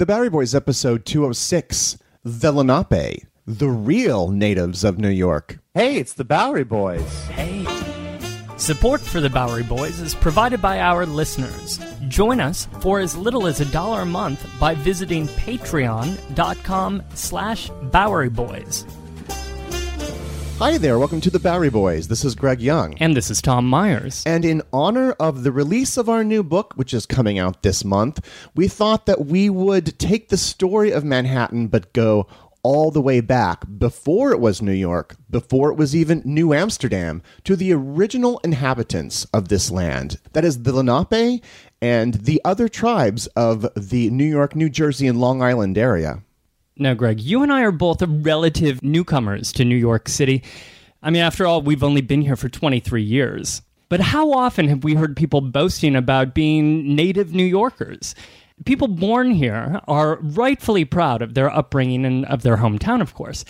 The Bowery Boys, episode 206 The Lenape, the real natives of New York. Hey, it's the Bowery Boys. Hey. Support for the Bowery Boys is provided by our listeners. Join us for as little as a dollar a month by visiting patreon.com slash Bowery Boys. Hi there, welcome to the Bowery Boys. This is Greg Young. And this is Tom Myers. And in honor of the release of our new book, which is coming out this month, we thought that we would take the story of Manhattan but go all the way back before it was New York, before it was even New Amsterdam, to the original inhabitants of this land. That is the Lenape and the other tribes of the New York, New Jersey, and Long Island area. Now, Greg, you and I are both relative newcomers to New York City. I mean, after all, we've only been here for 23 years. But how often have we heard people boasting about being native New Yorkers? People born here are rightfully proud of their upbringing and of their hometown, of course.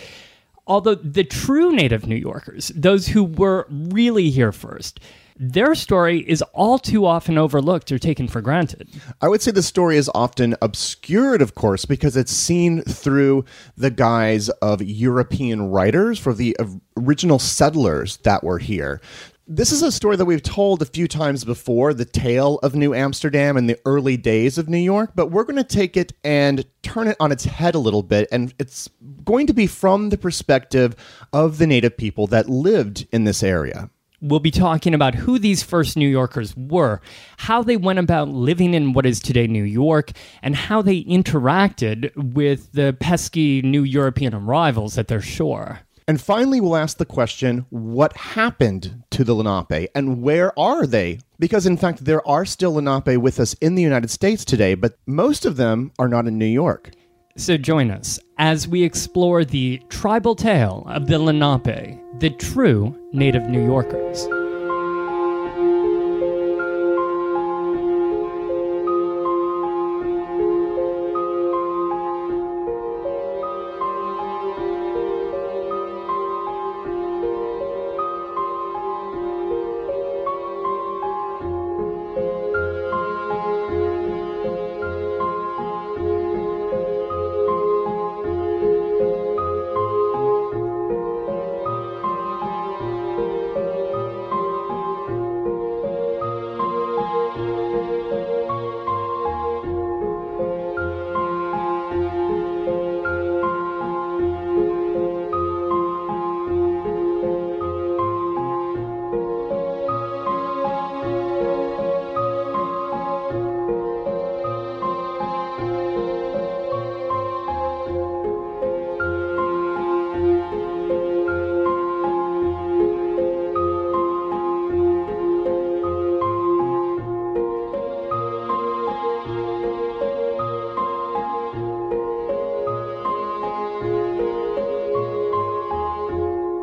Although the true native New Yorkers, those who were really here first, their story is all too often overlooked or taken for granted. I would say the story is often obscured, of course, because it's seen through the guise of European writers for the original settlers that were here. This is a story that we've told a few times before the tale of New Amsterdam and the early days of New York, but we're going to take it and turn it on its head a little bit. And it's going to be from the perspective of the native people that lived in this area. We'll be talking about who these first New Yorkers were, how they went about living in what is today New York, and how they interacted with the pesky new European arrivals at their shore. And finally, we'll ask the question what happened to the Lenape and where are they? Because, in fact, there are still Lenape with us in the United States today, but most of them are not in New York. So join us as we explore the tribal tale of the Lenape, the true native New Yorkers.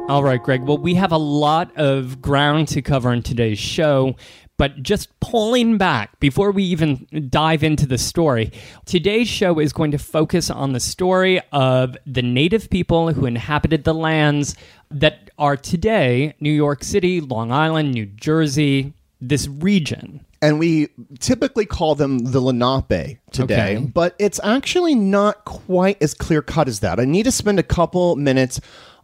All right, Greg. Well, we have a lot of ground to cover in today's show, but just pulling back before we even dive into the story, today's show is going to focus on the story of the native people who inhabited the lands that are today New York City, Long Island, New Jersey, this region. And we typically call them the Lenape today, Okay. but it's actually not quite as clear cut as that. I need to spend a couple minutes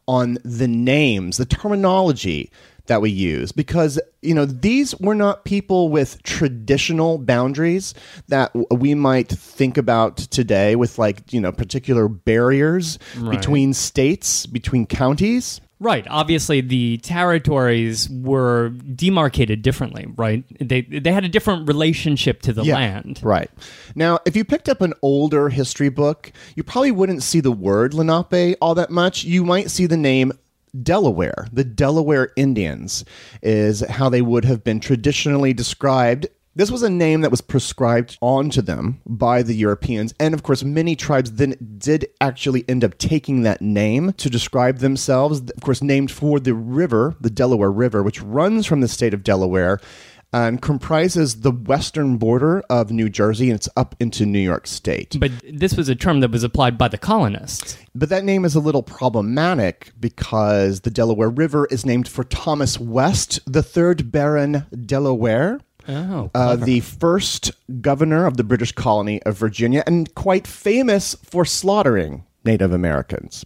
on the names, the terminology that we use, because, you know, these were not people with traditional boundaries that we might think about today with, like, you know, particular barriers between states, between counties. Right. Obviously, the territories were demarcated differently, right? They, they had a different relationship to the land. Right. Now, if you picked up an older history book, you probably wouldn't see the word Lenape all that much. You might see the name Delaware. The Delaware Indians is how they would have been traditionally described. This was a name that was prescribed onto them by the Europeans. And of course, many tribes then did actually end up taking that name to describe themselves. Of course, named for the river, the Delaware River, which runs from the state of Delaware and comprises the western border of New Jersey and it's up into New York State. But this was a term that was applied by the colonists. But that name is a little problematic because the Delaware River is named for Thomas West, the third Baron De La Warr. Oh, uh, the first governor of the British colony of Virginia, and quite famous for slaughtering Native Americans.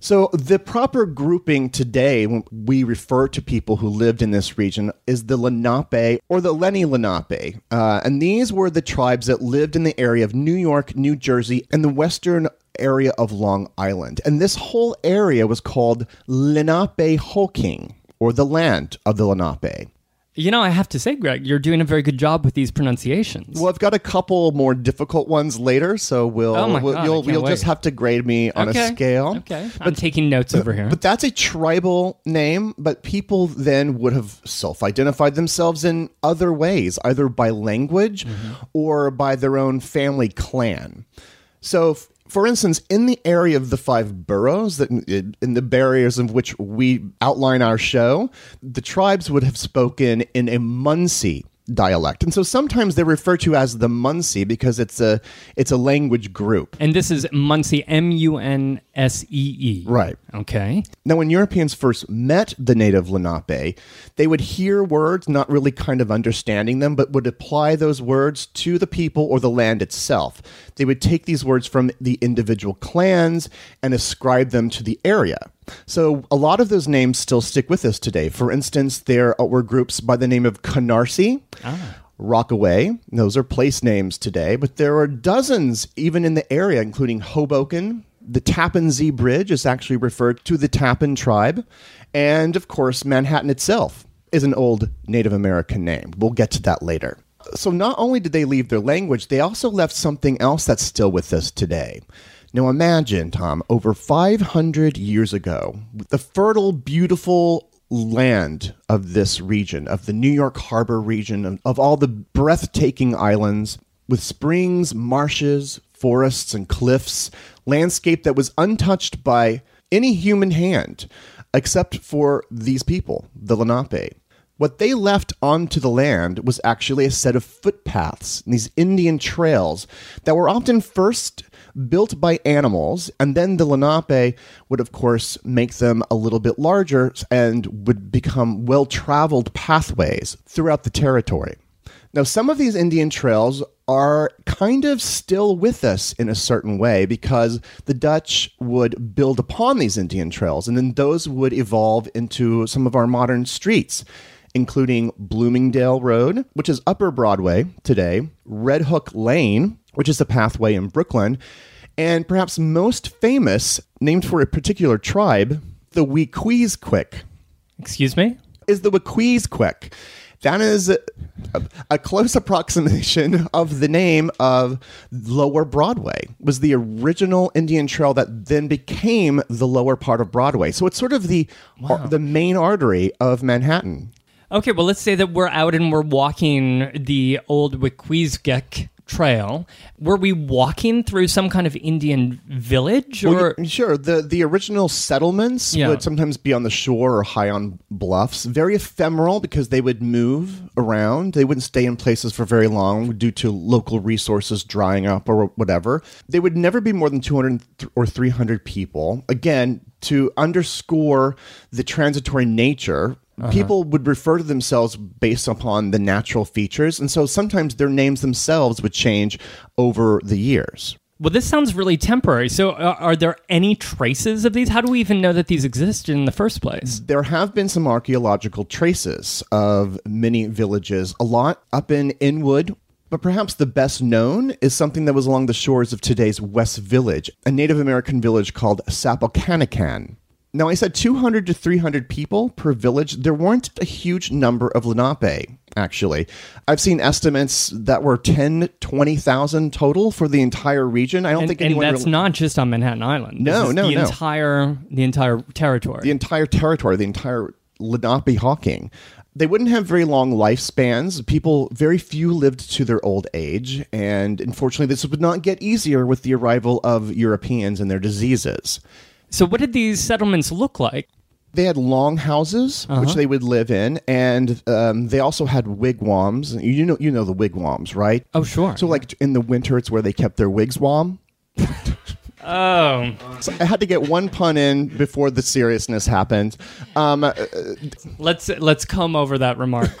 So, the proper grouping today, when we refer to people who lived in this region, is the Lenape or the Lenni Lenape. Uh, and these were the tribes that lived in the area of New York, New Jersey, and the western area of Long Island. And this whole area was called Lenapehoking, or the land of the Lenape. You know, I have to say, Greg, you're doing a very good job with these pronunciations. Well, I've got a couple more difficult ones later, so we'll, Oh my we'll God, you'll, you'll just have to grade me on okay. a scale. Okay. I'm taking notes over here. But that's a tribal name, but people then would have self identified themselves in other ways, either by language Mm-hmm. or by their own family clan. So, for instance, in the area of the five boroughs, that in the barriers of which we outline our show, the tribes would have spoken in a Munsee dialect, and so sometimes they're referred to as the Munsee because it's a it's a language group. and this is Munsee M U N S E E. Right. Okay. Now, when Europeans first met the native Lenape, they would hear words, not really kind of understanding them, but would apply those words to the people or the land itself. They would take these words from the individual clans and ascribe them to the area. So, a lot of those names still stick with us today. For instance, there were groups by the name of Canarsie. Ah. Rockaway. Those are place names today, but there are dozens even in the area, including Hoboken. The Tappan Zee Bridge is actually referred to the Tappan tribe. And of course, Manhattan itself is an old Native American name. We'll get to that later. So, not only did they leave their language, they also left something else that's still with us today. Now, imagine, Tom, over 500 years ago, the fertile, beautiful land of this region, of the New York Harbor region, of, of all the breathtaking islands with springs, marshes, forests, and cliffs, landscape that was untouched by any human hand except for these people, the Lenape. What they left onto the land was actually a set of footpaths, these Indian trails that were often first built by animals, and then the Lenape would, of course, make them a little bit larger and would become well traveled pathways throughout the territory. Now, some of these Indian trails are kind of still with us in a certain way because the Dutch would build upon these Indian trails, and then those would evolve into some of our modern streets, including Bloomingdale Road, which is Upper Broadway today, Red Hook Lane, which is a pathway in Brooklyn, and perhaps most famous, named for a particular tribe, the Wequeesquick Excuse me? is the Wequeesquick. That is a, a close approximation of the name of Lower Broadway. Was the original Indian Trail that then became the lower part of Broadway. So it's sort of the the main artery of Manhattan. Okay, well, let's say that we're out and we're walking the old Wequeesgeck Trail. Were we walking through some kind of Indian village, or Well, sure. The the original settlements Yeah. would sometimes be on the shore or high on bluffs. Very ephemeral because they would move around. They wouldn't stay in places for very long due to local resources drying up or whatever. They would never be more than two hundred or 300 people. Again, to underscore the transitory nature People would refer to themselves based upon the natural features, and so sometimes their names themselves would change over the years. well, this sounds really temporary. So, uh, are there any traces of these? How do we even know that these existed in the first place? There have been some archaeological traces of many villages, a lot up in Inwood. But perhaps the best known is something that was along the shores of today's West Village, a Native American village called Sapokanikan. Now, I said 200 to 300 people per village. There weren't a huge number of Lenape, actually. I've seen estimates that were 10, 20,000 total for the entire region. I don't And, think anyone. and that's really- not just on Manhattan Island. This No, no, the no. entire the entire territory. the entire territory, the entire Lenapehoking. They wouldn't have very long lifespans. People, very few lived to their old age. And unfortunately, this would not get easier with the arrival of Europeans and their diseases. So, what did these settlements look like? They had long houses, which they would live in, and um, they also had wigwams. You know, you know the wigwams, right? Oh, sure. So, like in the winter, it's where they kept their wigwam. oh, So I had to get one pun in before the seriousness happened. Um, let's let's come over that remark.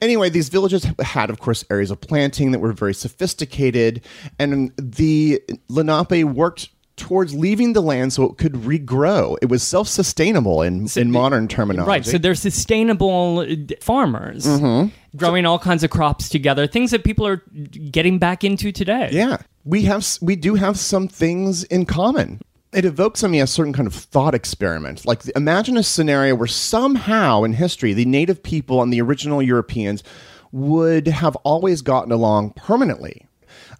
Anyway, these villages had, of course, areas of planting that were very sophisticated, and the Lenape worked towards leaving the land so it could regrow. It was self-sustainable in, in modern terminology. Right. So they're sustainable uh, farmers growing all kinds of crops together, things that people are getting back into today. Yeah, we have we do have some things in common. It evokes in me a certain kind of thought experiment. Like imagine a scenario where somehow in history the native people and the original Europeans would have always gotten along permanently.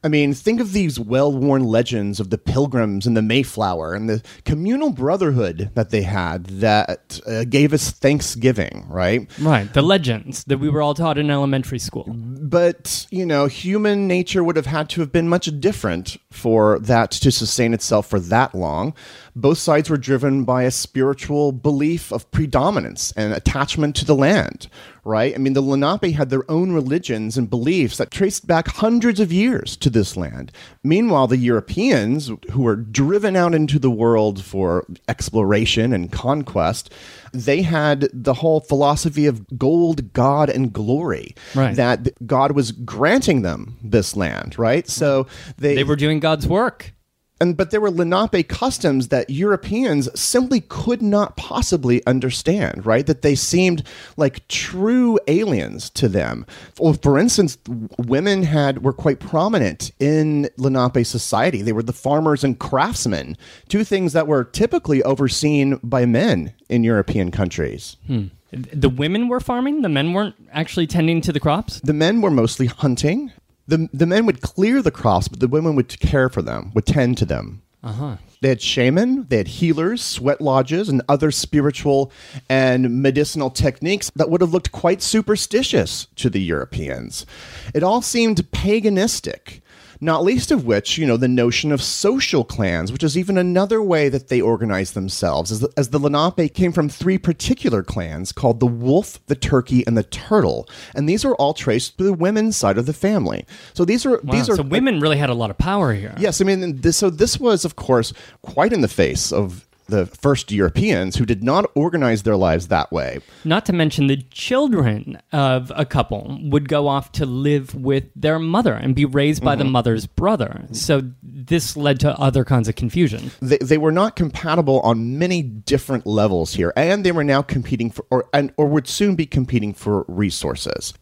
I mean, think of these well worn legends of the pilgrims and the Mayflower and the communal brotherhood that they had that uh, gave us Thanksgiving, right? Right. The legends that we were all taught in elementary school. But, you know, human nature would have had to have been much different for that to sustain itself for that long. Both sides were driven by a spiritual belief of predominance and attachment to the land, right? I mean, the Lenape had their own religions and beliefs that traced back hundreds of years to this land. Meanwhile, the Europeans, who were driven out into the world for exploration and conquest, they had the whole philosophy of gold, God, and glory. Right. That God was granting them this land, right? So they, They were doing God's work. And but there were Lenape customs that Europeans simply could not possibly understand, right? That they seemed like true aliens to them. For, for instance, women had were quite prominent in Lenape society. They were the farmers and craftsmen, two things that were typically overseen by men in European countries. Hmm. The women were farming, the men weren't actually tending to the crops. The men were mostly hunting. The, the men would clear the crops, but the women would care for them, would tend to them. Uh-huh. They had shaman, they had healers, sweat lodges, and other spiritual and medicinal techniques that would have looked quite superstitious to the Europeans. It all seemed paganistic. Not least of which, you know, the notion of social clans, which is even another way that they organize themselves, as the, as the Lenape came from three particular clans called the wolf, the turkey, and the turtle, and these are all traced to the women's side of the family. So these are Wow, these are so women really had a lot of power here. Yes, I mean, this, so this was, of course, quite in the face of the first Europeans who did not organize their lives that way. Not to mention the children of a couple would go off to live with their mother and be raised by the mm-hmm. mother's brother. So this led to other kinds of confusion. They, they were not compatible on many different levels here, and they were now competing for, or, and, or would soon be competing for resources.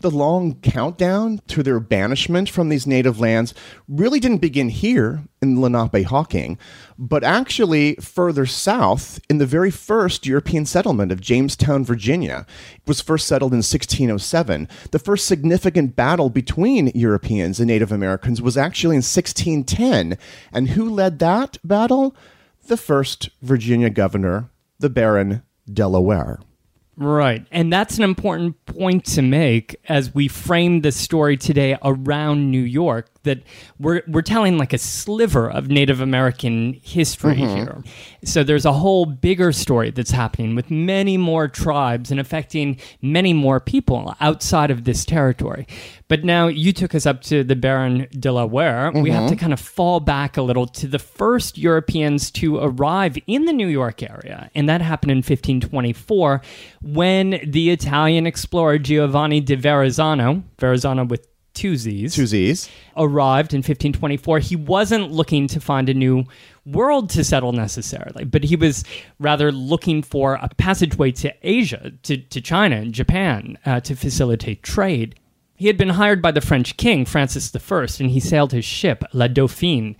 The long countdown to their banishment from these native lands really didn't begin here in Lenapehoking, but actually further south in the very first European settlement of Jamestown, Virginia. It was first settled in 1607. The first significant battle between Europeans and Native Americans was actually in 1610. And who led that battle? The first Virginia governor, the Baron De La Warr. Right. And that's an important point to make as we frame the story today around New York that we're we're telling like a sliver of Native American history mm-hmm. here. So there's a whole bigger story that's happening with many more tribes and affecting many more people outside of this territory. But now you took us up to the Baron De La Warr. We have to mm-hmm. kind of fall back a little to the first Europeans to arrive in the New York area, and that happened in 1524 when the Italian explorer Giovanni di Verrazzano, Verrazzano with two Z's, Two Z's. arrived in 1524, he wasn't looking to find a new world to settle necessarily, but he was rather looking for a passageway to Asia, to, to China and Japan, uh, to facilitate trade. He had been hired by the French king, Francis I, and he sailed his ship, La Dauphine,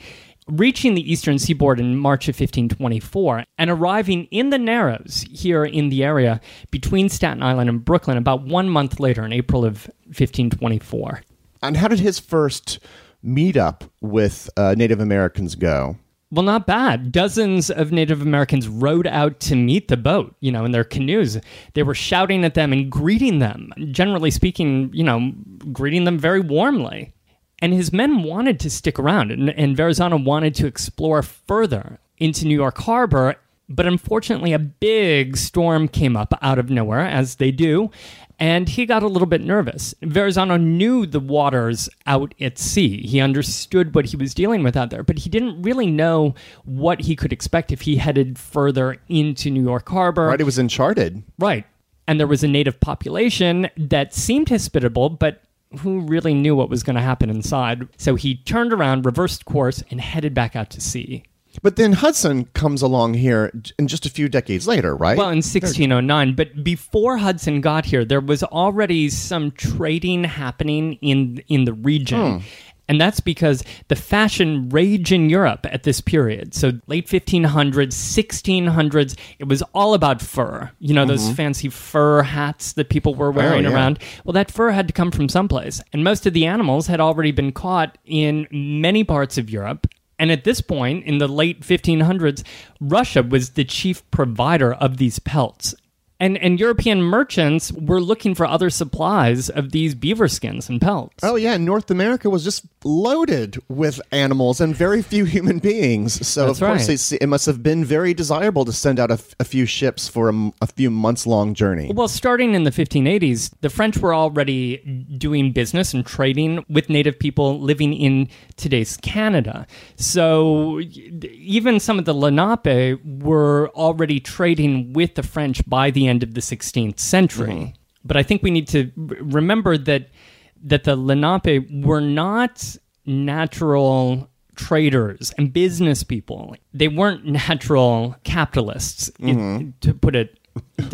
reaching the eastern seaboard in March of 1524 and arriving in the Narrows here in the area between Staten Island and Brooklyn about one month later in April of 1524. And how did his first meetup with uh, Native Americans go? Well, not bad. Dozens of Native Americans rowed out to meet the boat, you know, in their canoes. They were shouting at them and greeting them, generally speaking, you know, greeting them very warmly. And his men wanted to stick around, and, and Verrazzano wanted to explore further into New York Harbor. But unfortunately, a big storm came up out of nowhere, as they do, and he got a little bit nervous. Verrazzano knew the waters out at sea. He understood what he was dealing with out there, but he didn't really know what he could expect if he headed further into New York Harbor. Right, it was uncharted. Right. and there was a native population that seemed hospitable, but who really knew what was going to happen inside. So he turned around, reversed course, and headed back out to sea. But then Hudson comes along here in just a few decades later, right? Well, in 1609, but before Hudson got here, there was already some trading happening in in the region. Hmm. And that's because the fashion rage in Europe at this period. So late 1500s, 1600s, it was all about fur. You know, those mm-hmm. fancy fur hats that people were oh, wearing yeah. around. Well, that fur had to come from someplace. And most of the animals had already been caught in many parts of Europe. And at this point, in the late 1500s, Russia was the chief provider of these pelts. And, and European merchants were looking for other supplies of these beaver skins and pelts. Oh yeah, North America was just loaded with animals and very few human beings. So That's of course right. it's- it must have been very desirable to send out a, f- a few ships for a, m- a few months long journey. Well, starting in the 1580s, the French were already doing business and trading with native people living in today's Canada. So even some of the Lenape were already trading with the French by the end of the 16th century. But I think we need to remember that that the Lenape were not natural traders and business people. They weren't natural capitalists, it- mm-hmm. to put it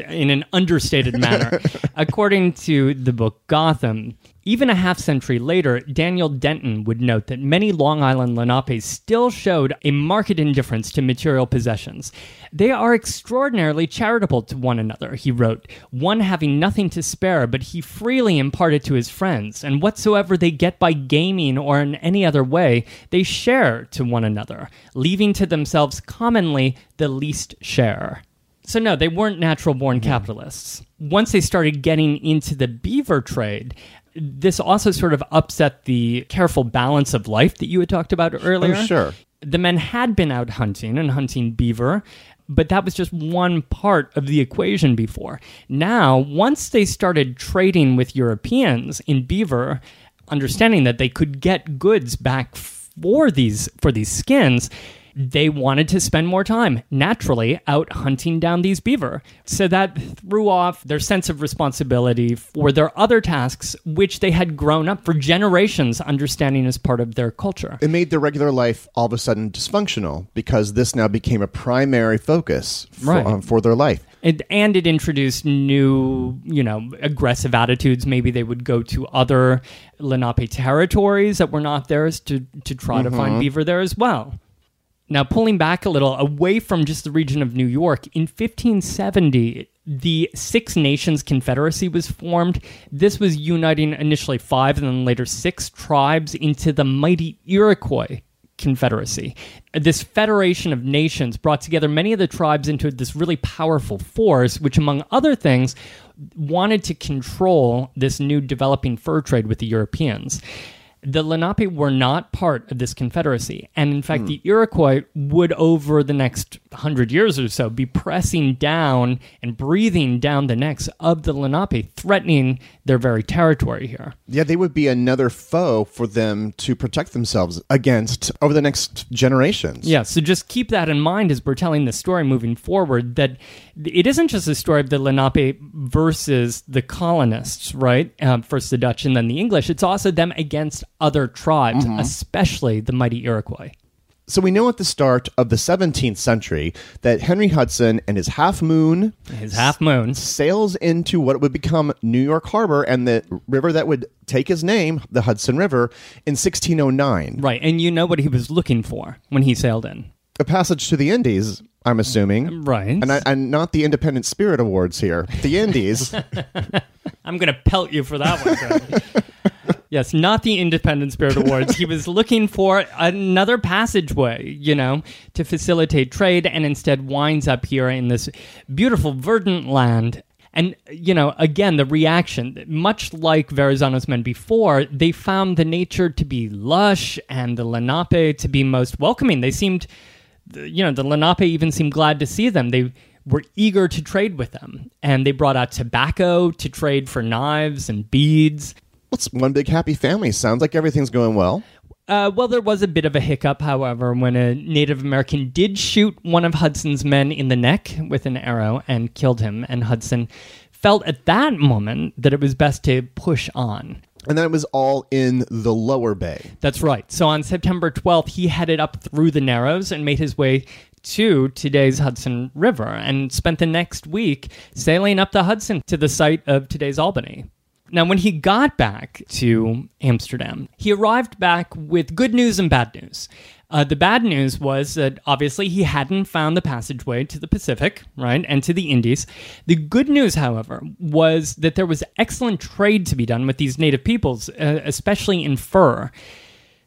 in an understated manner. According to the book Gotham, even a half century later, Daniel Denton would note that many Long Island Lenapes still showed a marked indifference to material possessions. They are extraordinarily charitable to one another, he wrote, one having nothing to spare, but he freely imparted to his friends, and whatsoever they get by gaming or in any other way, they share to one another, leaving to themselves commonly the least share. So, no, they weren't natural born mm-hmm. capitalists. Once they started getting into the beaver trade, this also sort of upset the careful balance of life that you had talked about oh, earlier. Oh, sure. The men had been out hunting and hunting beaver, but that was just one part of the equation before. Now, once they started trading with Europeans in beaver, understanding that they could get goods back for these for these skins, they wanted to spend more time naturally out hunting down these beaver. So that threw off their sense of responsibility for their other tasks, which they had grown up for generations understanding as part of their culture. It made their regular life all of a sudden dysfunctional because this now became a primary focus for, Right. um, for their life. It, and it introduced new, you know, aggressive attitudes. Maybe they would go to other Lenape territories that were not theirs to, to try to find beaver there as well. Now, pulling back a little away from just the region of New York, in 1570, the Six Nations Confederacy was formed. This was uniting initially five and then later six tribes into the mighty Iroquois Confederacy. This federation of nations brought together many of the tribes into this really powerful force, which, among other things, wanted to control this new developing fur trade with the Europeans. The Lenape were not part of this confederacy. And in fact, the Iroquois would, over the next hundred years or so, be pressing down and breathing down the necks of the Lenape, threatening their very territory here. Yeah, they would be another foe for them to protect themselves against over the next generations. Yeah, so just keep that in mind as we're telling the story moving forward that it isn't just a story of the Lenape versus the colonists, right? Um, first the Dutch and then the English. It's also them against other tribes, mm-hmm. especially the mighty Iroquois. So we know at the start of the 17th century that Henry Hudson and his Half Moon His half moons. sails into what would become New York Harbor and the river that would take his name, the Hudson River, in 1609. Right, and you know what he was looking for when he sailed in. A passage to the Indies, I'm assuming. Right. And, I, and not the Independent Spirit Awards here. The Indies. I'm going to pelt you for that one. Yes, not the Independent Spirit Awards. He was looking for another passageway, you know, to facilitate trade, and instead winds up here in this beautiful, verdant land. And, you know, again, the reaction, much like Verrazzano's men before, they found the nature to be lush and the Lenape to be most welcoming. They seemed, you know, the Lenape even seemed glad to see them. They were eager to trade with them. And they brought out tobacco to trade for knives and beads. It's one big happy family. Sounds like everything's going well. Uh, well, there was a bit of a hiccup, however, when a Native American did shoot one of Hudson's men in the neck with an arrow and killed him, and Hudson felt at that moment that it was best to push on. And that it was all in the lower bay. That's right. So on September 12th, he headed up through the Narrows and made his way to today's Hudson River and spent the next week sailing up the Hudson to the site of today's Albany. Now, when he got back to Amsterdam, he arrived back with good news and bad news. Uh, the bad news was that obviously he hadn't found the passageway to the Pacific, right, and to the Indies. The good news, however, was that there was excellent trade to be done with these native peoples, uh, especially in fur.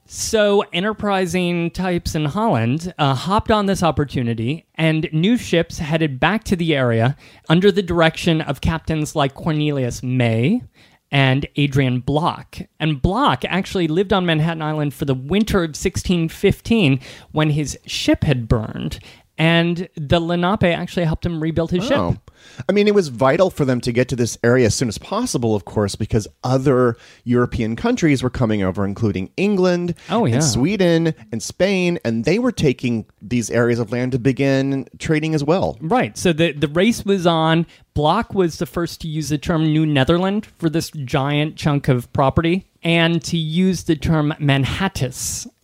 So, enterprising types in Holland uh, hopped on this opportunity, and new ships headed back to the area under the direction of captains like Cornelius May and Adrian Block. And Block actually lived on Manhattan Island for the winter of 1615 when his ship had burned, and the Lenape actually helped him rebuild his Oh. ship. I mean, it was vital for them to get to this area as soon as possible, of course, because other European countries were coming over, including England, Oh, yeah. and Sweden, and Spain, and they were taking these areas of land to begin trading as well. Right. So the, the race was on. Block was the first to use the term New Netherland for this giant chunk of property and to use the term Manhattan.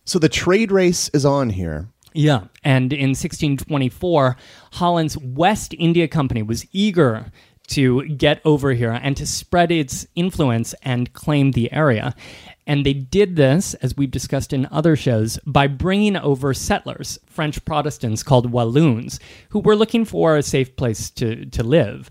So the trade race is on here. Yeah. And in 1624, Holland's West India Company was eager to get over here and to spread its influence and claim the area. And they did this, as we've discussed in other shows, by bringing over settlers, French Protestants called Walloons, who were looking for a safe place to, to live.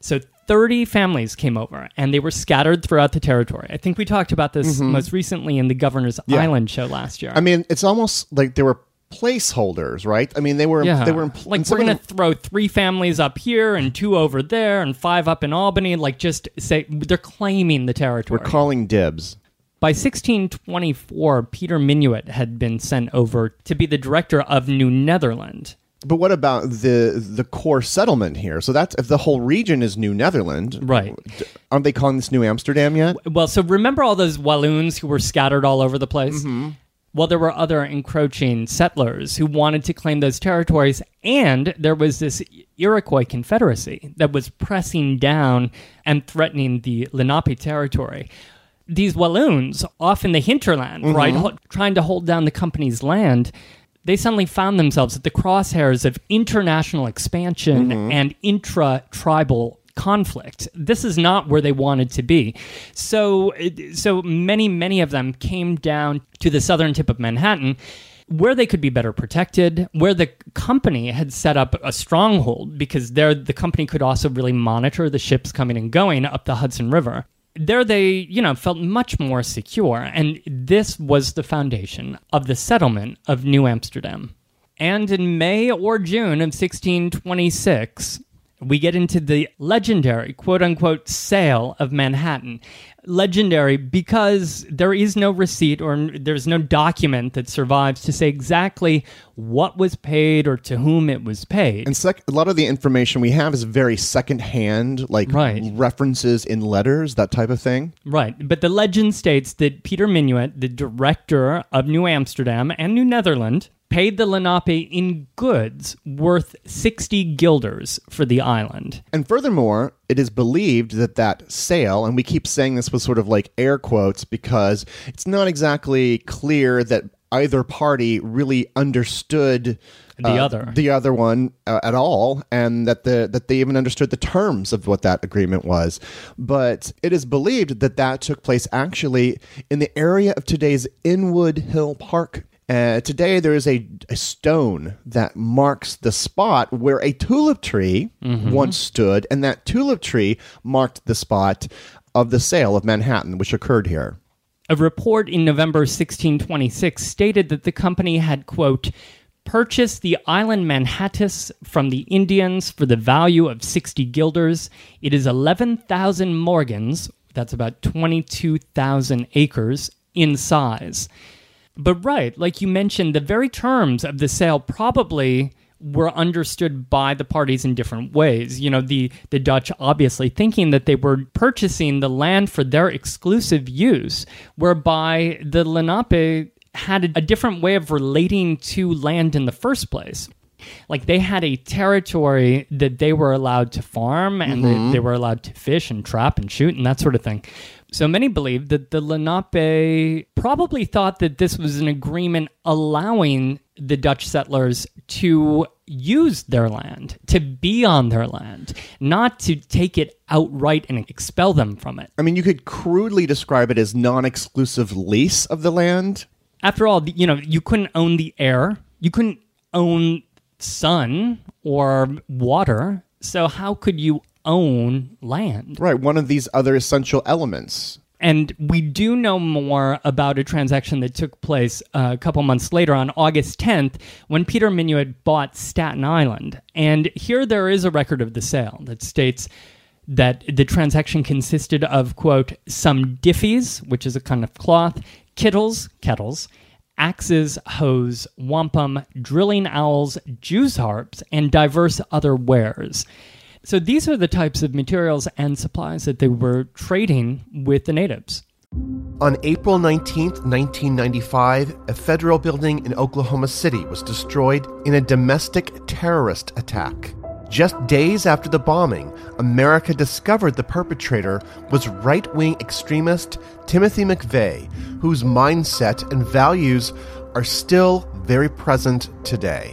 So 30 families came over and they were scattered throughout the territory. I think we talked about this mm-hmm. most recently in the Governor's Island show last year. I mean, it's almost like they were placeholders, right? I mean, they were Yeah, they were in, like we're gonna throw three families up here and two over there and five up in Albany. Like just say they're claiming the territory. we're calling dibs. By 1624, Peter Minuit had been sent over to be the director of New Netherland. But what about the the core settlement here? So that's if the whole region is New Netherland, Right. Aren't they calling this New Amsterdam yet? Well, so remember all those Walloons who were scattered all over the place? Mm-hmm. Well, there were other encroaching settlers who wanted to claim those territories, and there was this Iroquois Confederacy that was pressing down and threatening the Lenape territory. These Walloons, off in the hinterland, Mm-hmm. right, ho- trying to hold down the company's land, they suddenly found themselves at the crosshairs of international expansion Mm-hmm. and intra tribal conflict. This is not where they wanted to be. So so many many of them came down to the southern tip of Manhattan where they could be better protected, where the company had set up a stronghold because there the company could also really monitor the ships coming and going up the Hudson River. There they, you know, felt much more secure and this was the foundation of the settlement of New Amsterdam. And in May or June of 1626, we get into the legendary quote unquote sale of Manhattan. Legendary because there is no receipt or there's no document that survives to say exactly what was paid or to whom it was paid. And sec- a lot of the information we have is very secondhand, like Right. references in letters, that type of thing. Right. But the legend states that Peter Minuit, the director of New Amsterdam and New Netherland, paid the Lenape in goods worth 60 guilders for the island. And furthermore, it is believed that that sale, and we keep saying this with sort of like air quotes because it's not exactly clear that either party really understood The uh, other. the other one uh, at all, and that the that they even understood the terms of what that agreement was. But it is believed that that took place actually in the area of today's Inwood Hill Park. Uh, today, there is a, a stone that marks the spot where a tulip tree once stood, and that tulip tree marked the spot of the sale of Manhattan, which occurred here. A report in November 1626 stated that the company had, quote, purchased the island Manhattan from the Indians for the value of 60 guilders. It is 11,000 morgans, that's about 22,000 acres, in size. But right, like you mentioned, the very terms of the sale probably were understood by the parties in different ways. You know, the the Dutch obviously thinking that they were purchasing the land for their exclusive use, whereby the Lenape had a different way of relating to land in the first place. Like they had a territory that they were allowed to farm and they, mm-hmm. they were allowed to fish and trap and shoot and that sort of thing. So many believe that the Lenape probably thought that this was an agreement allowing the Dutch settlers to use their land, to be on their land, not to take it outright and expel them from it. I mean, you could crudely describe it as non exclusive lease of the land. After all, you know, you couldn't own the air, you couldn't own sun or water. So how could you own land? Right, one of these other essential elements. And we do know more about a transaction that took place uh, a couple months later on August 10th when Peter Minuit bought Staten Island. And here there is a record of the sale that states that the transaction consisted of, quote, some diffies, which is a kind of cloth, kittles, kettles, axes, hoes, wampum, drilling owls, Jew's harps, and diverse other wares. So these are the types of materials and supplies that they were trading with the natives. On April 19, 1995, a federal building in Oklahoma City was destroyed in a domestic terrorist attack. Just days after the bombing, America discovered the perpetrator was right wing extremist Timothy McVeigh, whose mindset and values are still very present today.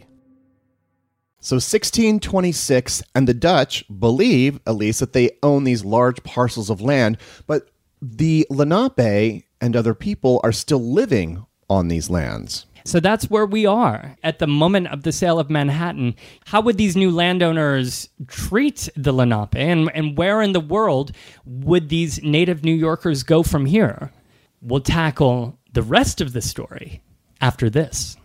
So 1626, and the Dutch believe, at least, that they own these large parcels of land, but the Lenape and other people are still living on these lands. So that's where we are at the moment of the sale of Manhattan. How would these new landowners treat the Lenape, and, and where in the world would these native New Yorkers go from here? We'll tackle the rest of the story after this.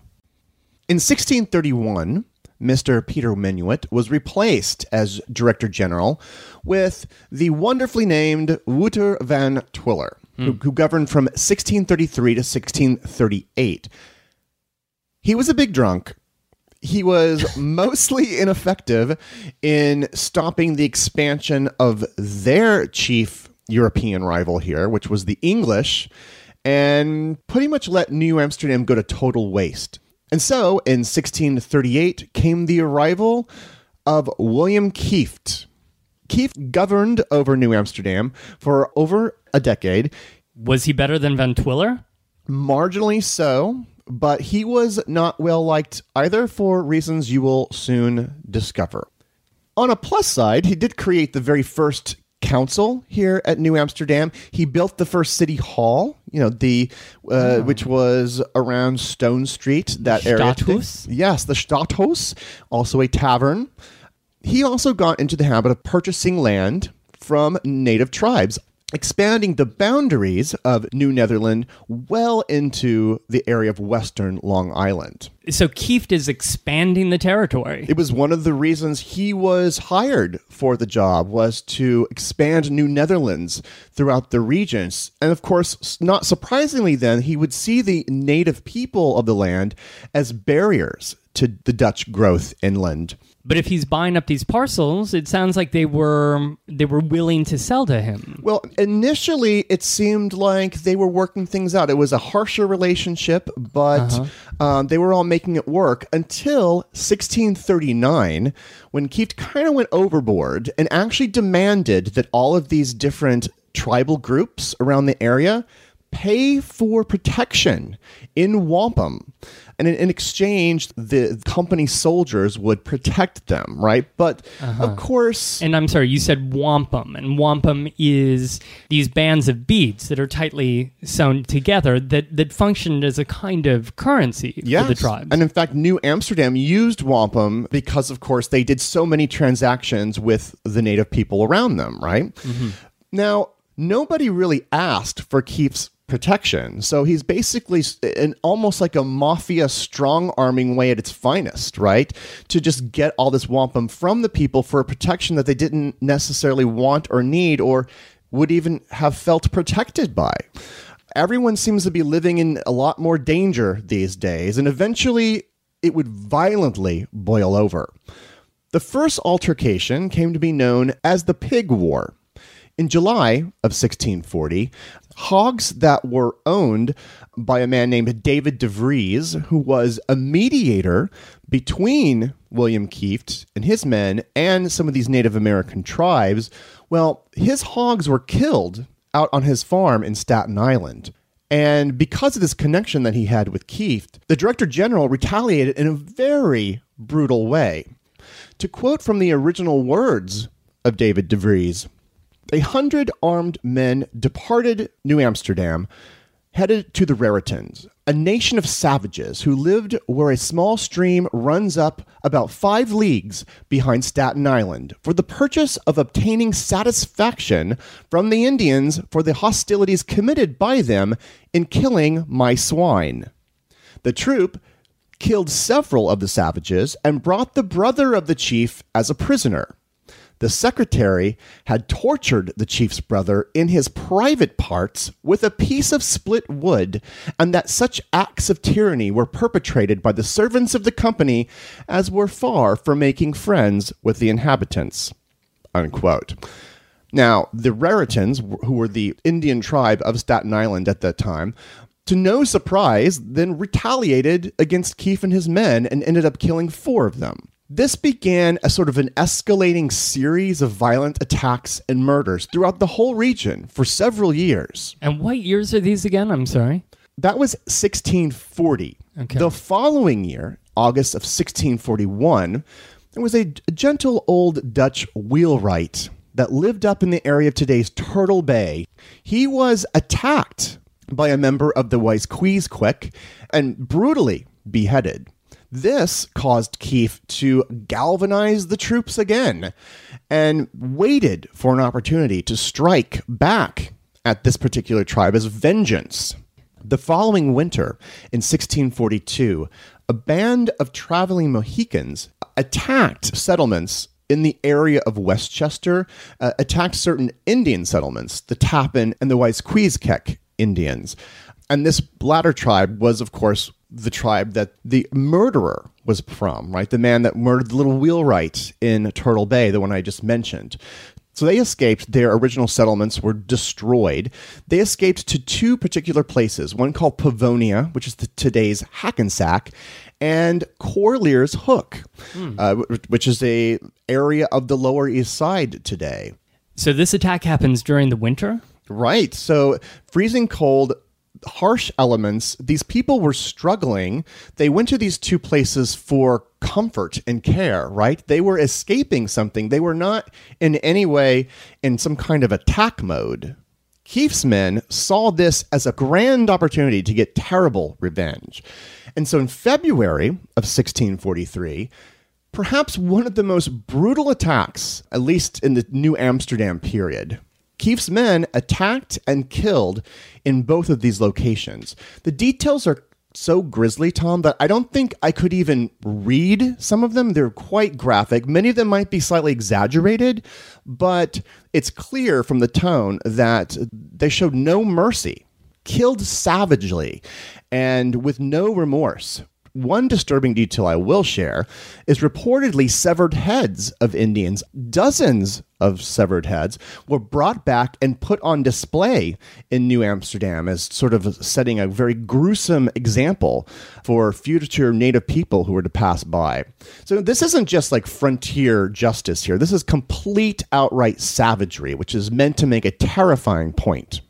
In 1631, Mr. Peter Minuit was replaced as Director General with the wonderfully named Wouter van Twiller, who, hmm. who governed from 1633 to 1638. He was a big drunk. He was mostly ineffective in stopping the expansion of their chief European rival here, which was the English, and pretty much let New Amsterdam go to total waste. And so, in 1638, came the arrival of William Kieft. Kieft governed over New Amsterdam for over a decade, Was he better than Van Twiller? marginally so, but he was not well liked either for reasons you will soon discover. On a plus side, he did create the very first council here at New Amsterdam. He built the first city hall, you know, the uh, which was around Stone Street, that area. Stadhuis? Yes, the Stadthaus, also a tavern. He also got into the habit of purchasing land from native tribes, expanding the boundaries of New Netherland well into the area of western Long Island. So Kieft is expanding the territory. It was one of the reasons he was hired for the job was to expand New Netherlands throughout the regions. And of course, not surprisingly then, he would see the native people of the land as barriers to the Dutch growth inland. But if he's buying up these parcels, it sounds like they were they were willing to sell to him. Well, initially it seemed like they were working things out. It was a harsher relationship, but um, they were all making it work until 1639, when Kieft kind of went overboard and actually demanded that all of these different tribal groups around the area pay for protection in wampum. And in, in exchange, the company soldiers would protect them, right? But of course, And I'm sorry, you said wampum, and wampum is these bands of beads that are tightly sewn together that, that functioned as a kind of currency for the tribes. And in fact, New Amsterdam used wampum because, of course, they did so many transactions with the native people around them, right? Mm-hmm. Now, nobody really asked for Kieft's protection. So he's basically an almost like a mafia strong arming way at its finest, right? To just get all this wampum from the people for a protection that they didn't necessarily want or need or would even have felt protected by everyone seems to be living in a lot more danger these days, and eventually it would violently boil over. The first altercation came to be known as the Pig War. In July of 1640, hogs that were owned by a man named David de Vries, who was a mediator between William Kieft and his men and some of these Native American tribes, well, his hogs were killed out on his farm in Staten Island. And because of this connection that he had with Kieft, the Director General retaliated in a very brutal way. To quote from the original words of David de Vries, a hundred armed men departed New Amsterdam, headed to the Raritans, a nation of savages who lived where a small stream runs up about five leagues behind Staten Island, for the purchase of obtaining satisfaction from the Indians for the hostilities committed by them in killing my swine. The troop killed several of the savages and brought the brother of the chief as a prisoner. The secretary had tortured the chief's brother in his private parts with a piece of split wood, and that such acts of tyranny were perpetrated by the servants of the company as were far from making friends with the inhabitants. Unquote. Now, the Raritans, who were the Indian tribe of Staten Island at that time, to no surprise, then retaliated against Kieft and his men and ended up killing four of them. This began a sort of an escalating series of violent attacks and murders throughout the whole region for several years. and what years are these again? I'm sorry. That was 1640. Okay. The following year, August of 1641, there was a, gentle old Dutch wheelwright that lived up in the area of today's Turtle Bay. He was attacked by a member of the Wijsqueesquick and brutally beheaded. This caused Kieft to galvanize the troops again and waited for an opportunity to strike back at this particular tribe as vengeance. The following winter, in 1642, a band of traveling Mohicans attacked settlements in the area of Westchester, uh, attacked certain Indian settlements, the Tappan and the Wijsqueesquick Indians. And this latter tribe was, of course, the tribe that the murderer was from, right? The man that murdered the little wheelwright in Turtle Bay, the one I just mentioned. So they escaped. Their original settlements were destroyed. They escaped to two particular places one called Pavonia, which is the, today's Hackensack, and Corlear's Hook, uh, which is a area of the Lower East Side today. So this attack happens during the winter? Right. So freezing cold, harsh elements, these people were struggling. They went to these two places for comfort and care, right? They were escaping something. They were not in any way in some kind of attack mode. Kieft's men saw this as a grand opportunity to get terrible revenge. And so in February of 1643, perhaps one of the most brutal attacks, at least in the New Amsterdam period. Kieft's men attacked and killed in both of these locations. The details are so grisly, Tom, that I don't think I could even read some of them. They're quite graphic. Many of them might be slightly exaggerated, but it's clear from the tone that they showed no mercy, killed savagely, and with no remorse. One disturbing detail I will share is reportedly severed heads of Indians. Dozens of severed heads were brought back and put on display in New Amsterdam as sort of setting a very gruesome example for future native people who were to pass by. So this isn't just like frontier justice here. This is complete outright savagery, which is meant to make a terrifying point.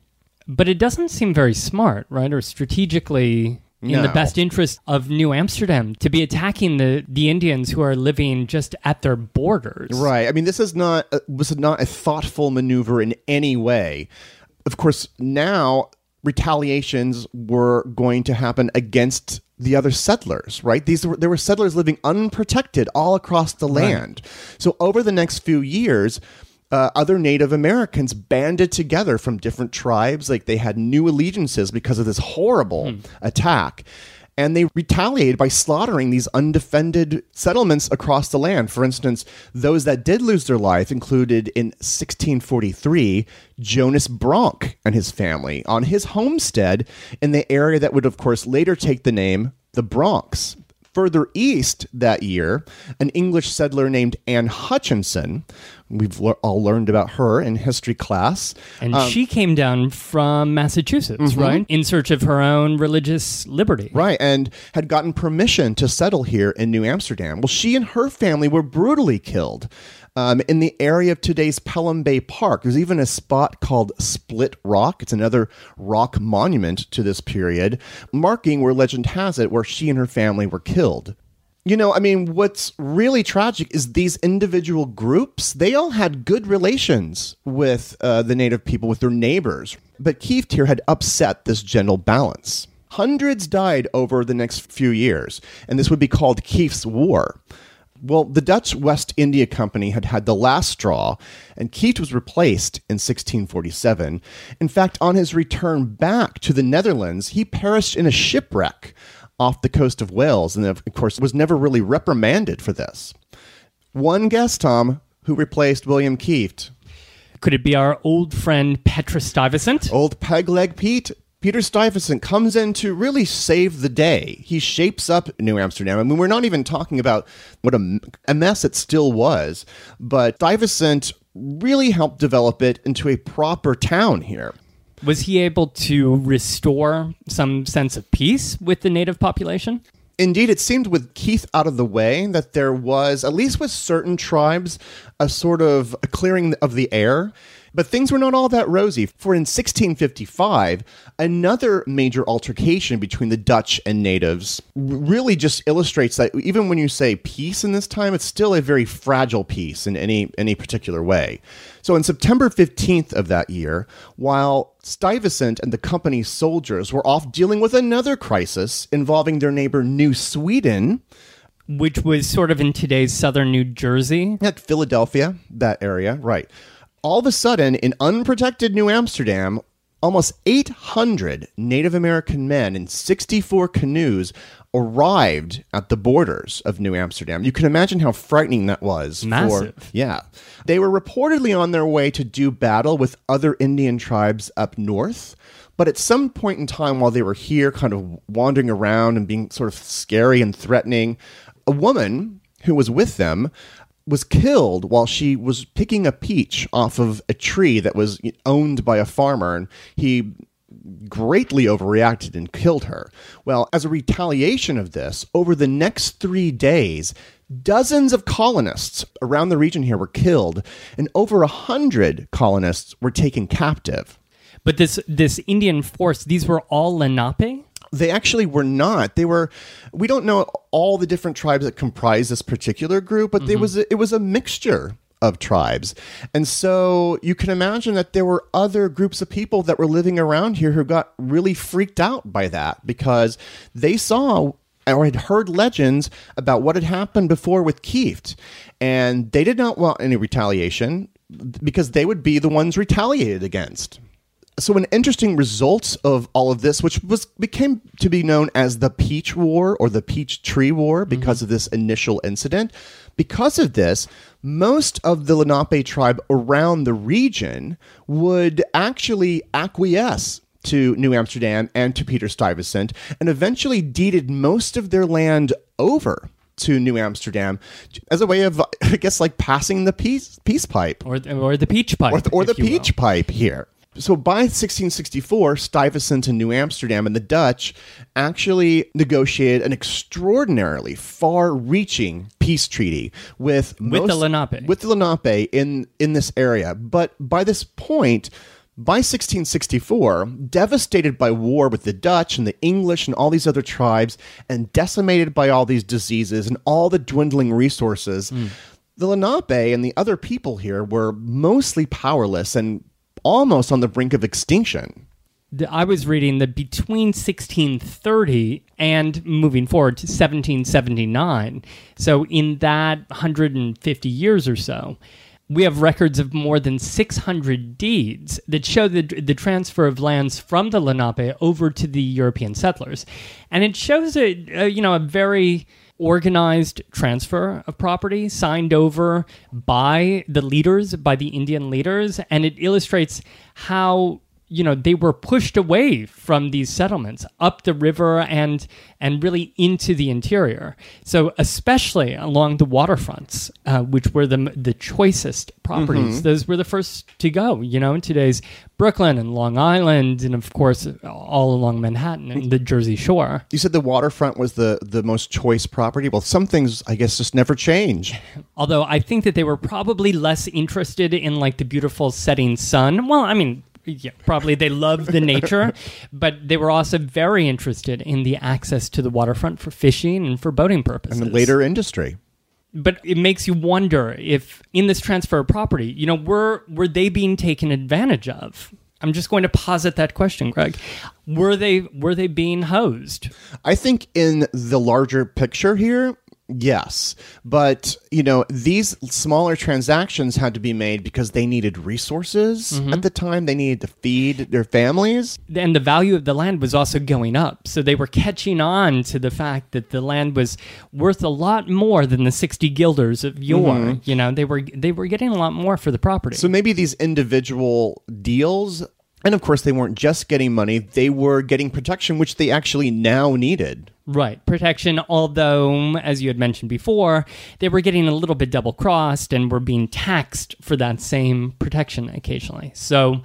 But it doesn't seem very smart, right? Or strategically in the best interest of New Amsterdam to be attacking the, the Indians who are living just at their borders. Right. I mean, this is not uh, was not a thoughtful maneuver in any way. Of course, now retaliations were going to happen against the other settlers. Right. These were there were settlers living unprotected all across the land. So over the next few years. Uh, other Native Americans banded together from different tribes. Like they had new allegiances because of this horrible attack and they retaliated by slaughtering these undefended settlements across the land. For instance, those that did lose their life included in 1643 Jonas Bronck and his family on his homestead in the area that would, of course, later take the name the Bronx. Further east that year, an English settler named Anne Hutchinson, we've le- all learned about her in history class, And um, she came down from Massachusetts, mm-hmm. right? In search of her own religious liberty. Right, and had gotten permission to settle here in New Amsterdam. Well, she and her family were brutally killed um, in the area of today's Pelham Bay Park. There's even a spot called Split Rock. It's another rock monument to this period, marking where legend has it where she and her family were killed. You know, I mean, what's really tragic is these individual groups, they all had good relations with uh, the native people, with their neighbors. But Kieft here had upset this general balance. Hundreds died over the next few years, and this would be called Kieft's War. Well, the Dutch West India Company had had the last straw, and Kieft was replaced in 1647. In fact, on his return back to the Netherlands, he perished in a shipwreck off the coast of Wales, and of course was never really reprimanded for this. One guess, Tom, who replaced William Kieft? Could it be our old friend Peter Stuyvesant? Old Pegleg Pete. Peter Stuyvesant comes in to really save the day. He shapes up New Amsterdam. I mean, we're not even talking about what a, a mess it still was, but Stuyvesant really helped develop it into a proper town here. Was he able to restore some sense of peace with the native population? Indeed, it seemed with Kieft out of the way that there was, at least with certain tribes, a sort of a clearing of the air. But things were not all that rosy, for in 1655, another major altercation between the Dutch and natives really just illustrates that even when you say peace in this time, it's still a very fragile peace in any, any particular way. So on September 15th of that year, while Stuyvesant and the company's soldiers were off dealing with another crisis involving their neighbor New Sweden, Which was sort of in today's southern New Jersey. at Philadelphia, that area, right. All of a sudden, in unprotected New Amsterdam, almost 800 Native American men in 64 canoes arrived at the borders of New Amsterdam. You can imagine how frightening that was. for- Massive. yeah. They were reportedly on their way to do battle with other Indian tribes up north. But at some point in time, while they were here, kind of wandering around and being sort of scary and threatening, a woman who was with them was killed while she was picking a peach off of a tree that was owned by a farmer. And he greatly overreacted and killed her. Well, as a retaliation of this, over the next three days, dozens of colonists around the region here were killed, and over a hundred colonists were taken captive. But this this Indian force, these were all Lenape? They actually were not. They were. We don't know all the different tribes that comprise this particular group, but there mm-hmm. was a, it was a mixture of tribes, and so you can imagine that there were other groups of people that were living around here who got really freaked out by that because they saw or had heard legends about what had happened before with Kieft, and they did not want any retaliation because they would be the ones retaliated against so an interesting result of all of this which was became to be known as the peach war or the peach tree war mm-hmm. because of this initial incident because of this most of the lenape tribe around the region would actually acquiesce to New Amsterdam and to Peter Stuyvesant and eventually deeded most of their land over to New Amsterdam as a way of I guess like passing the peace peace pipe Or, or the peach pipe. or, or the you will. peach pipe here. So by 1664, Stuyvesant and New Amsterdam and the Dutch actually negotiated an extraordinarily far-reaching peace treaty with With the Lenape. with the Lenape in in this area. But by this point, By 1664, devastated by war with the Dutch and the English and all these other tribes, and decimated by all these diseases and all the dwindling resources, mm. the Lenape and the other people here were mostly powerless and almost on the brink of extinction. I was reading that between 1630 and moving forward to 1779, so in that 150 years or so, we have records of more than 600 deeds that show the, the transfer of lands from the Lenape over to the European settlers. And it shows a, a you know a very organized transfer of property signed over by the leaders, by the Indian leaders, and it illustrates how you know they were pushed away from these settlements up the river and and really into the interior. So especially along the waterfronts uh, which were the the choicest properties. Those were the first to go you know in today's brooklyn and long island and of course all along manhattan and the jersey shore. You said the waterfront was the, the most choice property. Well, some things, I guess, just never change. although i think that they were probably less interested in like the beautiful setting sun. Well i mean yeah, probably they loved the nature, but they were also very interested in the access to the waterfront for fishing and for boating purposes. And the later industry. but it makes you wonder if in this transfer of property, you know, were were they being taken advantage of? I'm just going to posit that question, Greg. Were they were they being hosed? I think in the larger picture here, yes. But, you know, these smaller transactions had to be made because they needed resources mm-hmm. at the time. They needed to feed their families. and the value of the land was also going up. So they were catching on to the fact that the land was worth a lot more than the 60 guilders of yore. Mm-hmm. You know, they were they were getting a lot more for the property. So maybe these individual deals, and of course, they weren't just getting money, they were getting protection, which they actually now needed. Right. Protection, although, as you had mentioned before, they were getting a little bit double crossed and were being taxed for that same protection occasionally. So,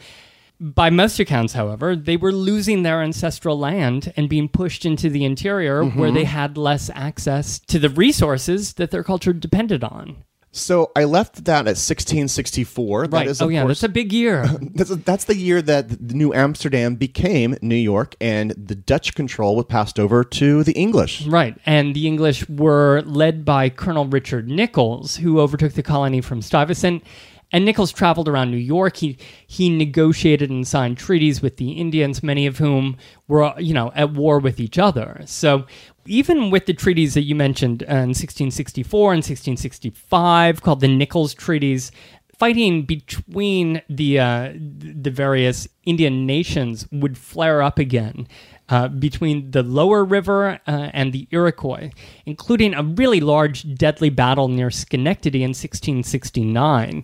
by most accounts, however, they were losing their ancestral land and being pushed into the interior where mm-hmm. they had less access to the resources that their culture depended on. So I left that at 1664. That Right. is, oh, yeah. course, That's a big year. That's, that's the year that New Amsterdam became New York, and the Dutch control was passed over to the English. Right. And the English were led by Colonel Richard Nicolls, who overtook the colony from Stuyvesant. And Nicolls traveled around New York. He he negotiated and signed treaties with the Indians, many of whom were you know at war with each other. So even with the treaties that you mentioned in 1664 and 1665, called the Nicolls Treaties, fighting between the uh, the various Indian nations would flare up again uh, between the lower river uh, and the Iroquois, including a really large, deadly battle near Schenectady in 1669.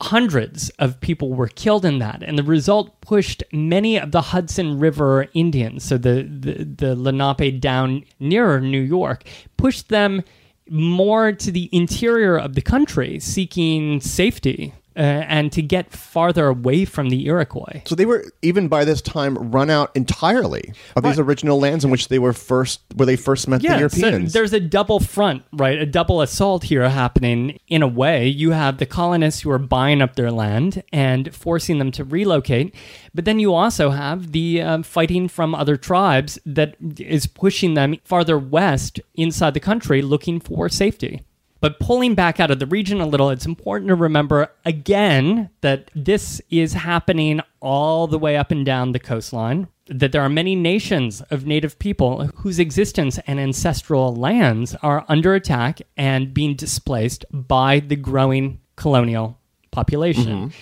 Hundreds of people were killed in that, and the result pushed many of the Hudson River Indians, so the, the, the Lenape down nearer New York, pushed them more to the interior of the country, seeking safety uh, and to get farther away from the Iroquois. So they were even by this time run out entirely of these original lands in which they were first, where they first met the so Europeans. there's a double front, right? A double assault here happening in a way. You have the colonists who are buying up their land and forcing them to relocate, but then you also have the uh, fighting from other tribes that is pushing them farther west inside the country looking for safety. But pulling back out of the region a little, it's important to remember again that this is happening all the way up and down the coastline. That there are many nations of native people whose existence and ancestral lands are under attack and being displaced by the growing colonial population. Mm-hmm.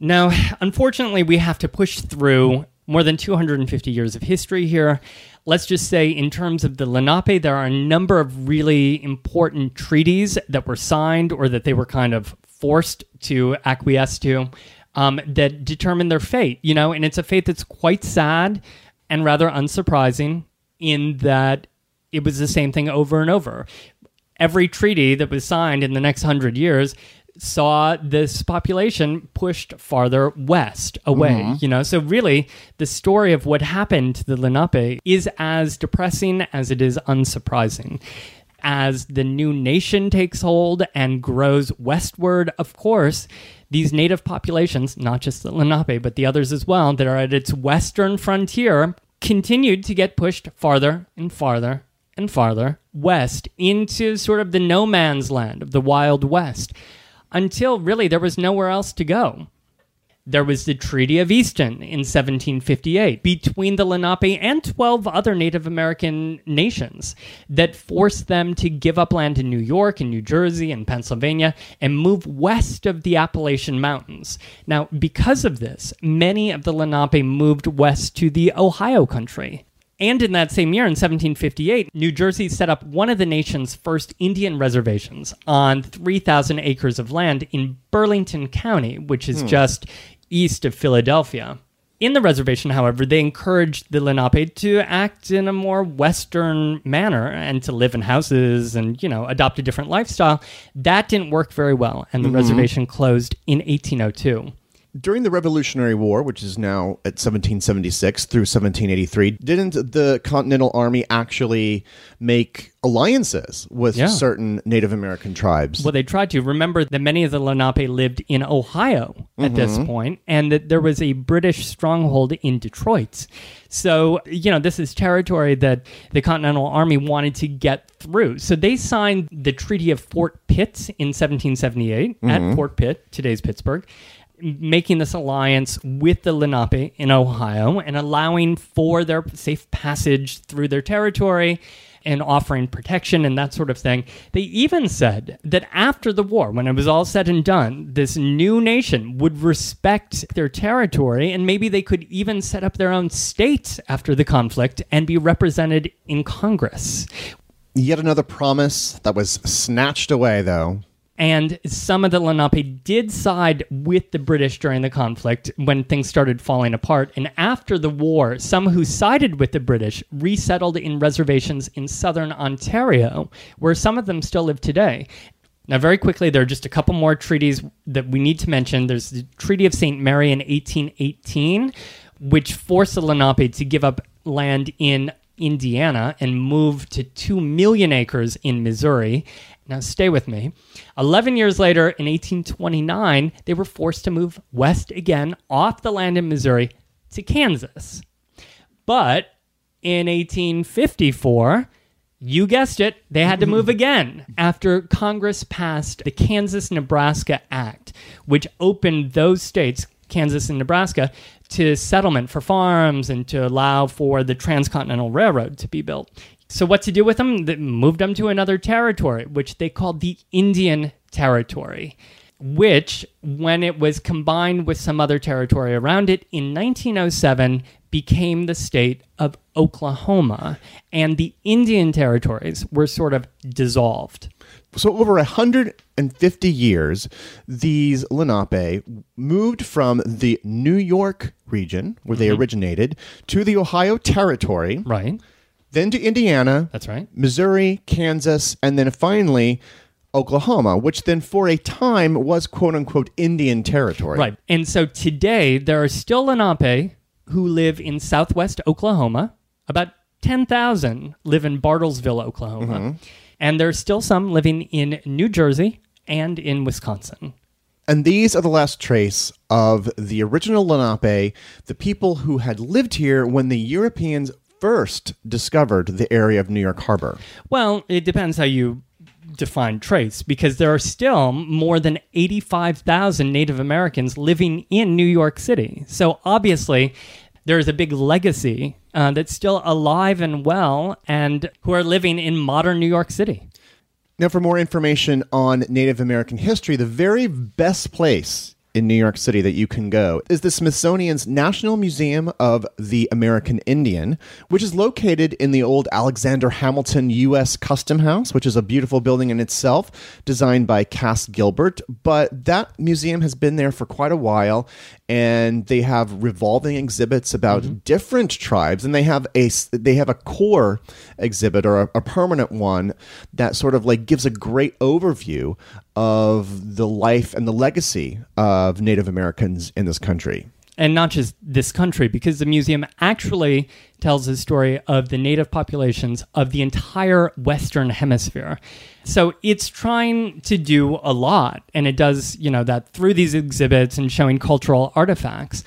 Now, unfortunately, we have to push through more than 250 years of history here. Let's just say, in terms of the Lenape, there are a number of really important treaties that were signed or that they were kind of forced to acquiesce to um, that determine their fate, you know, and it's a fate that's quite sad and rather unsurprising in that it was the same thing over and over. Every treaty that was signed in the next hundred years saw this population pushed farther west away mm-hmm. you know? So really the story of what happened to the lenape is as depressing as it is unsurprising. As the new nation takes hold and grows westward of course these native populations, not just the Lenape, but the others as well, that are at its western frontier, continued to get pushed farther and farther and farther west into sort of the no man's land of the Wild West until really there was nowhere else to go. There was the Treaty of Easton in 1758 between the Lenape and 12 other Native American nations that forced them to give up land in New York and New Jersey and Pennsylvania and move west of the Appalachian Mountains. Now, because of this, many of the Lenape moved west to the Ohio country. And in that same year, in 1758, New Jersey set up one of the nation's first Indian reservations on 3,000 acres of land in Burlington County, which is hmm. just east of Philadelphia. In the reservation, however, they encouraged the Lenape to act in a more Western manner and to live in houses and, you know, adopt a different lifestyle. That didn't work very well, and the mm-hmm. reservation closed in 1802. During the Revolutionary War, which is now at 1776 through 1783, didn't the Continental Army actually make alliances with Yeah. certain Native American tribes? Well, they tried to. Remember that many of the Lenape lived in Ohio at this mm-hmm. point, and that there was a British stronghold in Detroit. So, you know, this is territory that the Continental Army wanted to get through. So they signed the Treaty of Fort Pitt in 1778 at mm-hmm. Fort Pitt, today's Pittsburgh. Making this alliance with the Lenape in Ohio and allowing for their safe passage through their territory and offering protection and that sort of thing. They even said that after the war, when it was all said and done, this new nation would respect their territory and maybe they could even set up their own state after the conflict and be represented in Congress. Yet another promise that was snatched away, though. And some of the Lenape did side with the British during the conflict when things started falling apart. And after the war, some who sided with the British resettled in reservations in southern Ontario, where some of them still live today. Now, very quickly, there are just a couple more treaties that we need to mention. There's the Treaty of St. Mary in 1818, which forced the Lenape to give up land in Indiana and move to 2 million acres in Missouri. Now, stay with me. 11 years later, in 1829, they were forced to move west again off the land in Missouri to Kansas. But in 1854, you guessed it, they had to move again after Congress passed the Kansas Nebraska Act, which opened those states, Kansas and Nebraska, to settlement for farms and to allow for the Transcontinental Railroad to be built. So, what to do with them? They moved them to another territory, which they called the Indian Territory, which, when it was combined with some other territory around it in 1907, became the state of Oklahoma. And the Indian territories were sort of dissolved. So, over 150 years, these Lenape moved from the New York region, where they mm-hmm. originated, to the Ohio Territory, Right? Then to Indiana, That's right. Missouri, Kansas, and then finally Oklahoma, which then for a time was quote unquote Indian territory. Right. And so today there are still Lenape who live in southwest Oklahoma. About 10,000 live in Bartlesville, Oklahoma. Mm-hmm. And there's still some living in New Jersey and in Wisconsin. And these are the last trace of the original Lenape, the people who had lived here when the Europeans first discovered the area of New York Harbor. Well, it depends how you define trace because there are still more than 85,000 Native Americans living in New York City. So obviously, there is a big legacy uh, that's still alive and well and who are living in modern New York City. Now, for more information on Native American history, the very best place in New York City that you can go is the Smithsonian's National Museum of the American Indian, which is located in the old Alexander Hamilton U.S. Custom House, which is a beautiful building in itself, designed by Cass Gilbert. But that museum has been there for quite a while, and they have revolving exhibits about mm-hmm. different tribes, and they have a they have a core exhibit or a, a permanent one that sort of like gives a great overview of the life and the legacy of Native Americans in this country. And not just this country, because the museum actually tells the story of the native populations of the entire Western Hemisphere. So it's trying to do a lot, and it does, you know, that through these exhibits and showing cultural artifacts.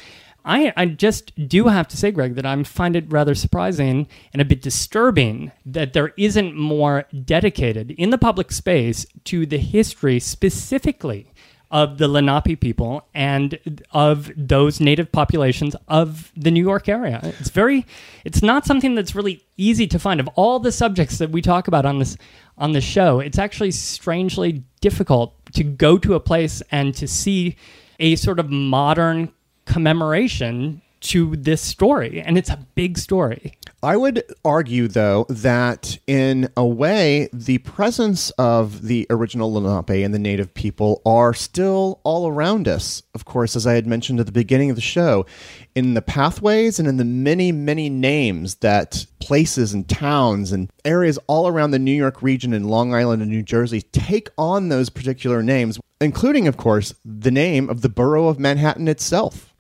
I, I just do have to say, Greg, that I find it rather surprising and a bit disturbing that there isn't more dedicated in the public space to the history specifically of the Lenape people and of those native populations of the New York area. It's very it's not something that's really easy to find of all the subjects that we talk about on this on the show. It's actually strangely difficult to go to a place and to see a sort of modern commemoration to this story and it's a big story. I would argue, though, that in a way, the presence of the original Lenape and the native people are still all around us. Of course, as I had mentioned at the beginning of the show, in the pathways and in the many, many names that places and towns and areas all around the New York region and Long Island and New Jersey take on those particular names, including, of course, the name of the borough of Manhattan itself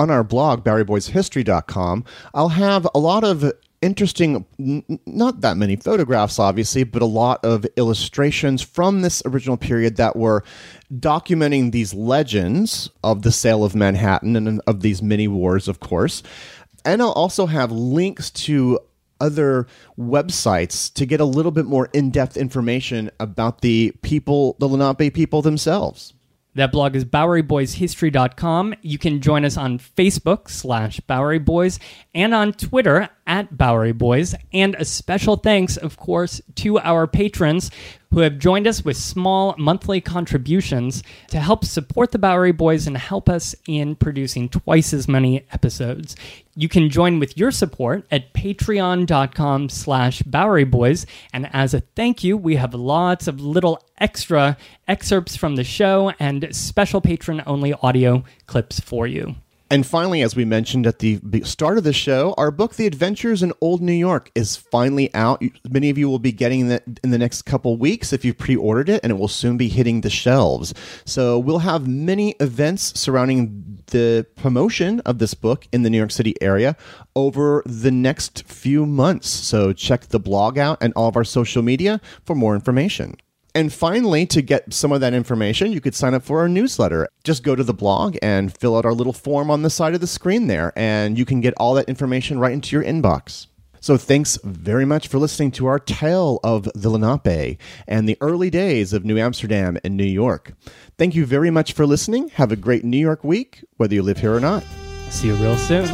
on our blog, BoweryBoysHistory.com, I'll have a lot of interesting, n- not that many photographs, obviously, but a lot of illustrations from this original period that were documenting these legends of the sale of Manhattan and of these mini wars, of course. And I'll also have links to other websites to get a little bit more in depth information about the people, the Lenape people themselves. That blog is BoweryBoysHistory.com. You can join us on Facebook slash Bowery Boys and on Twitter at Bowery Boys. And a special thanks, of course, to our patrons who have joined us with small monthly contributions to help support the Bowery Boys and help us in producing twice as many episodes. You can join with your support at patreon.com slash Bowery Boys. And as a thank you, we have lots of little extra excerpts from the show and special patron only audio clips for you. And finally, as we mentioned at the start of the show, our book, The Adventures in Old New York, is finally out. Many of you will be getting it in the next couple weeks if you've pre ordered it, and it will soon be hitting the shelves. So we'll have many events surrounding the promotion of this book in the New York City area over the next few months. So check the blog out and all of our social media for more information. And finally, to get some of that information, you could sign up for our newsletter. Just go to the blog and fill out our little form on the side of the screen there, and you can get all that information right into your inbox. So, thanks very much for listening to our tale of the Lenape and the early days of New Amsterdam and New York. Thank you very much for listening. Have a great New York week, whether you live here or not. See you real soon.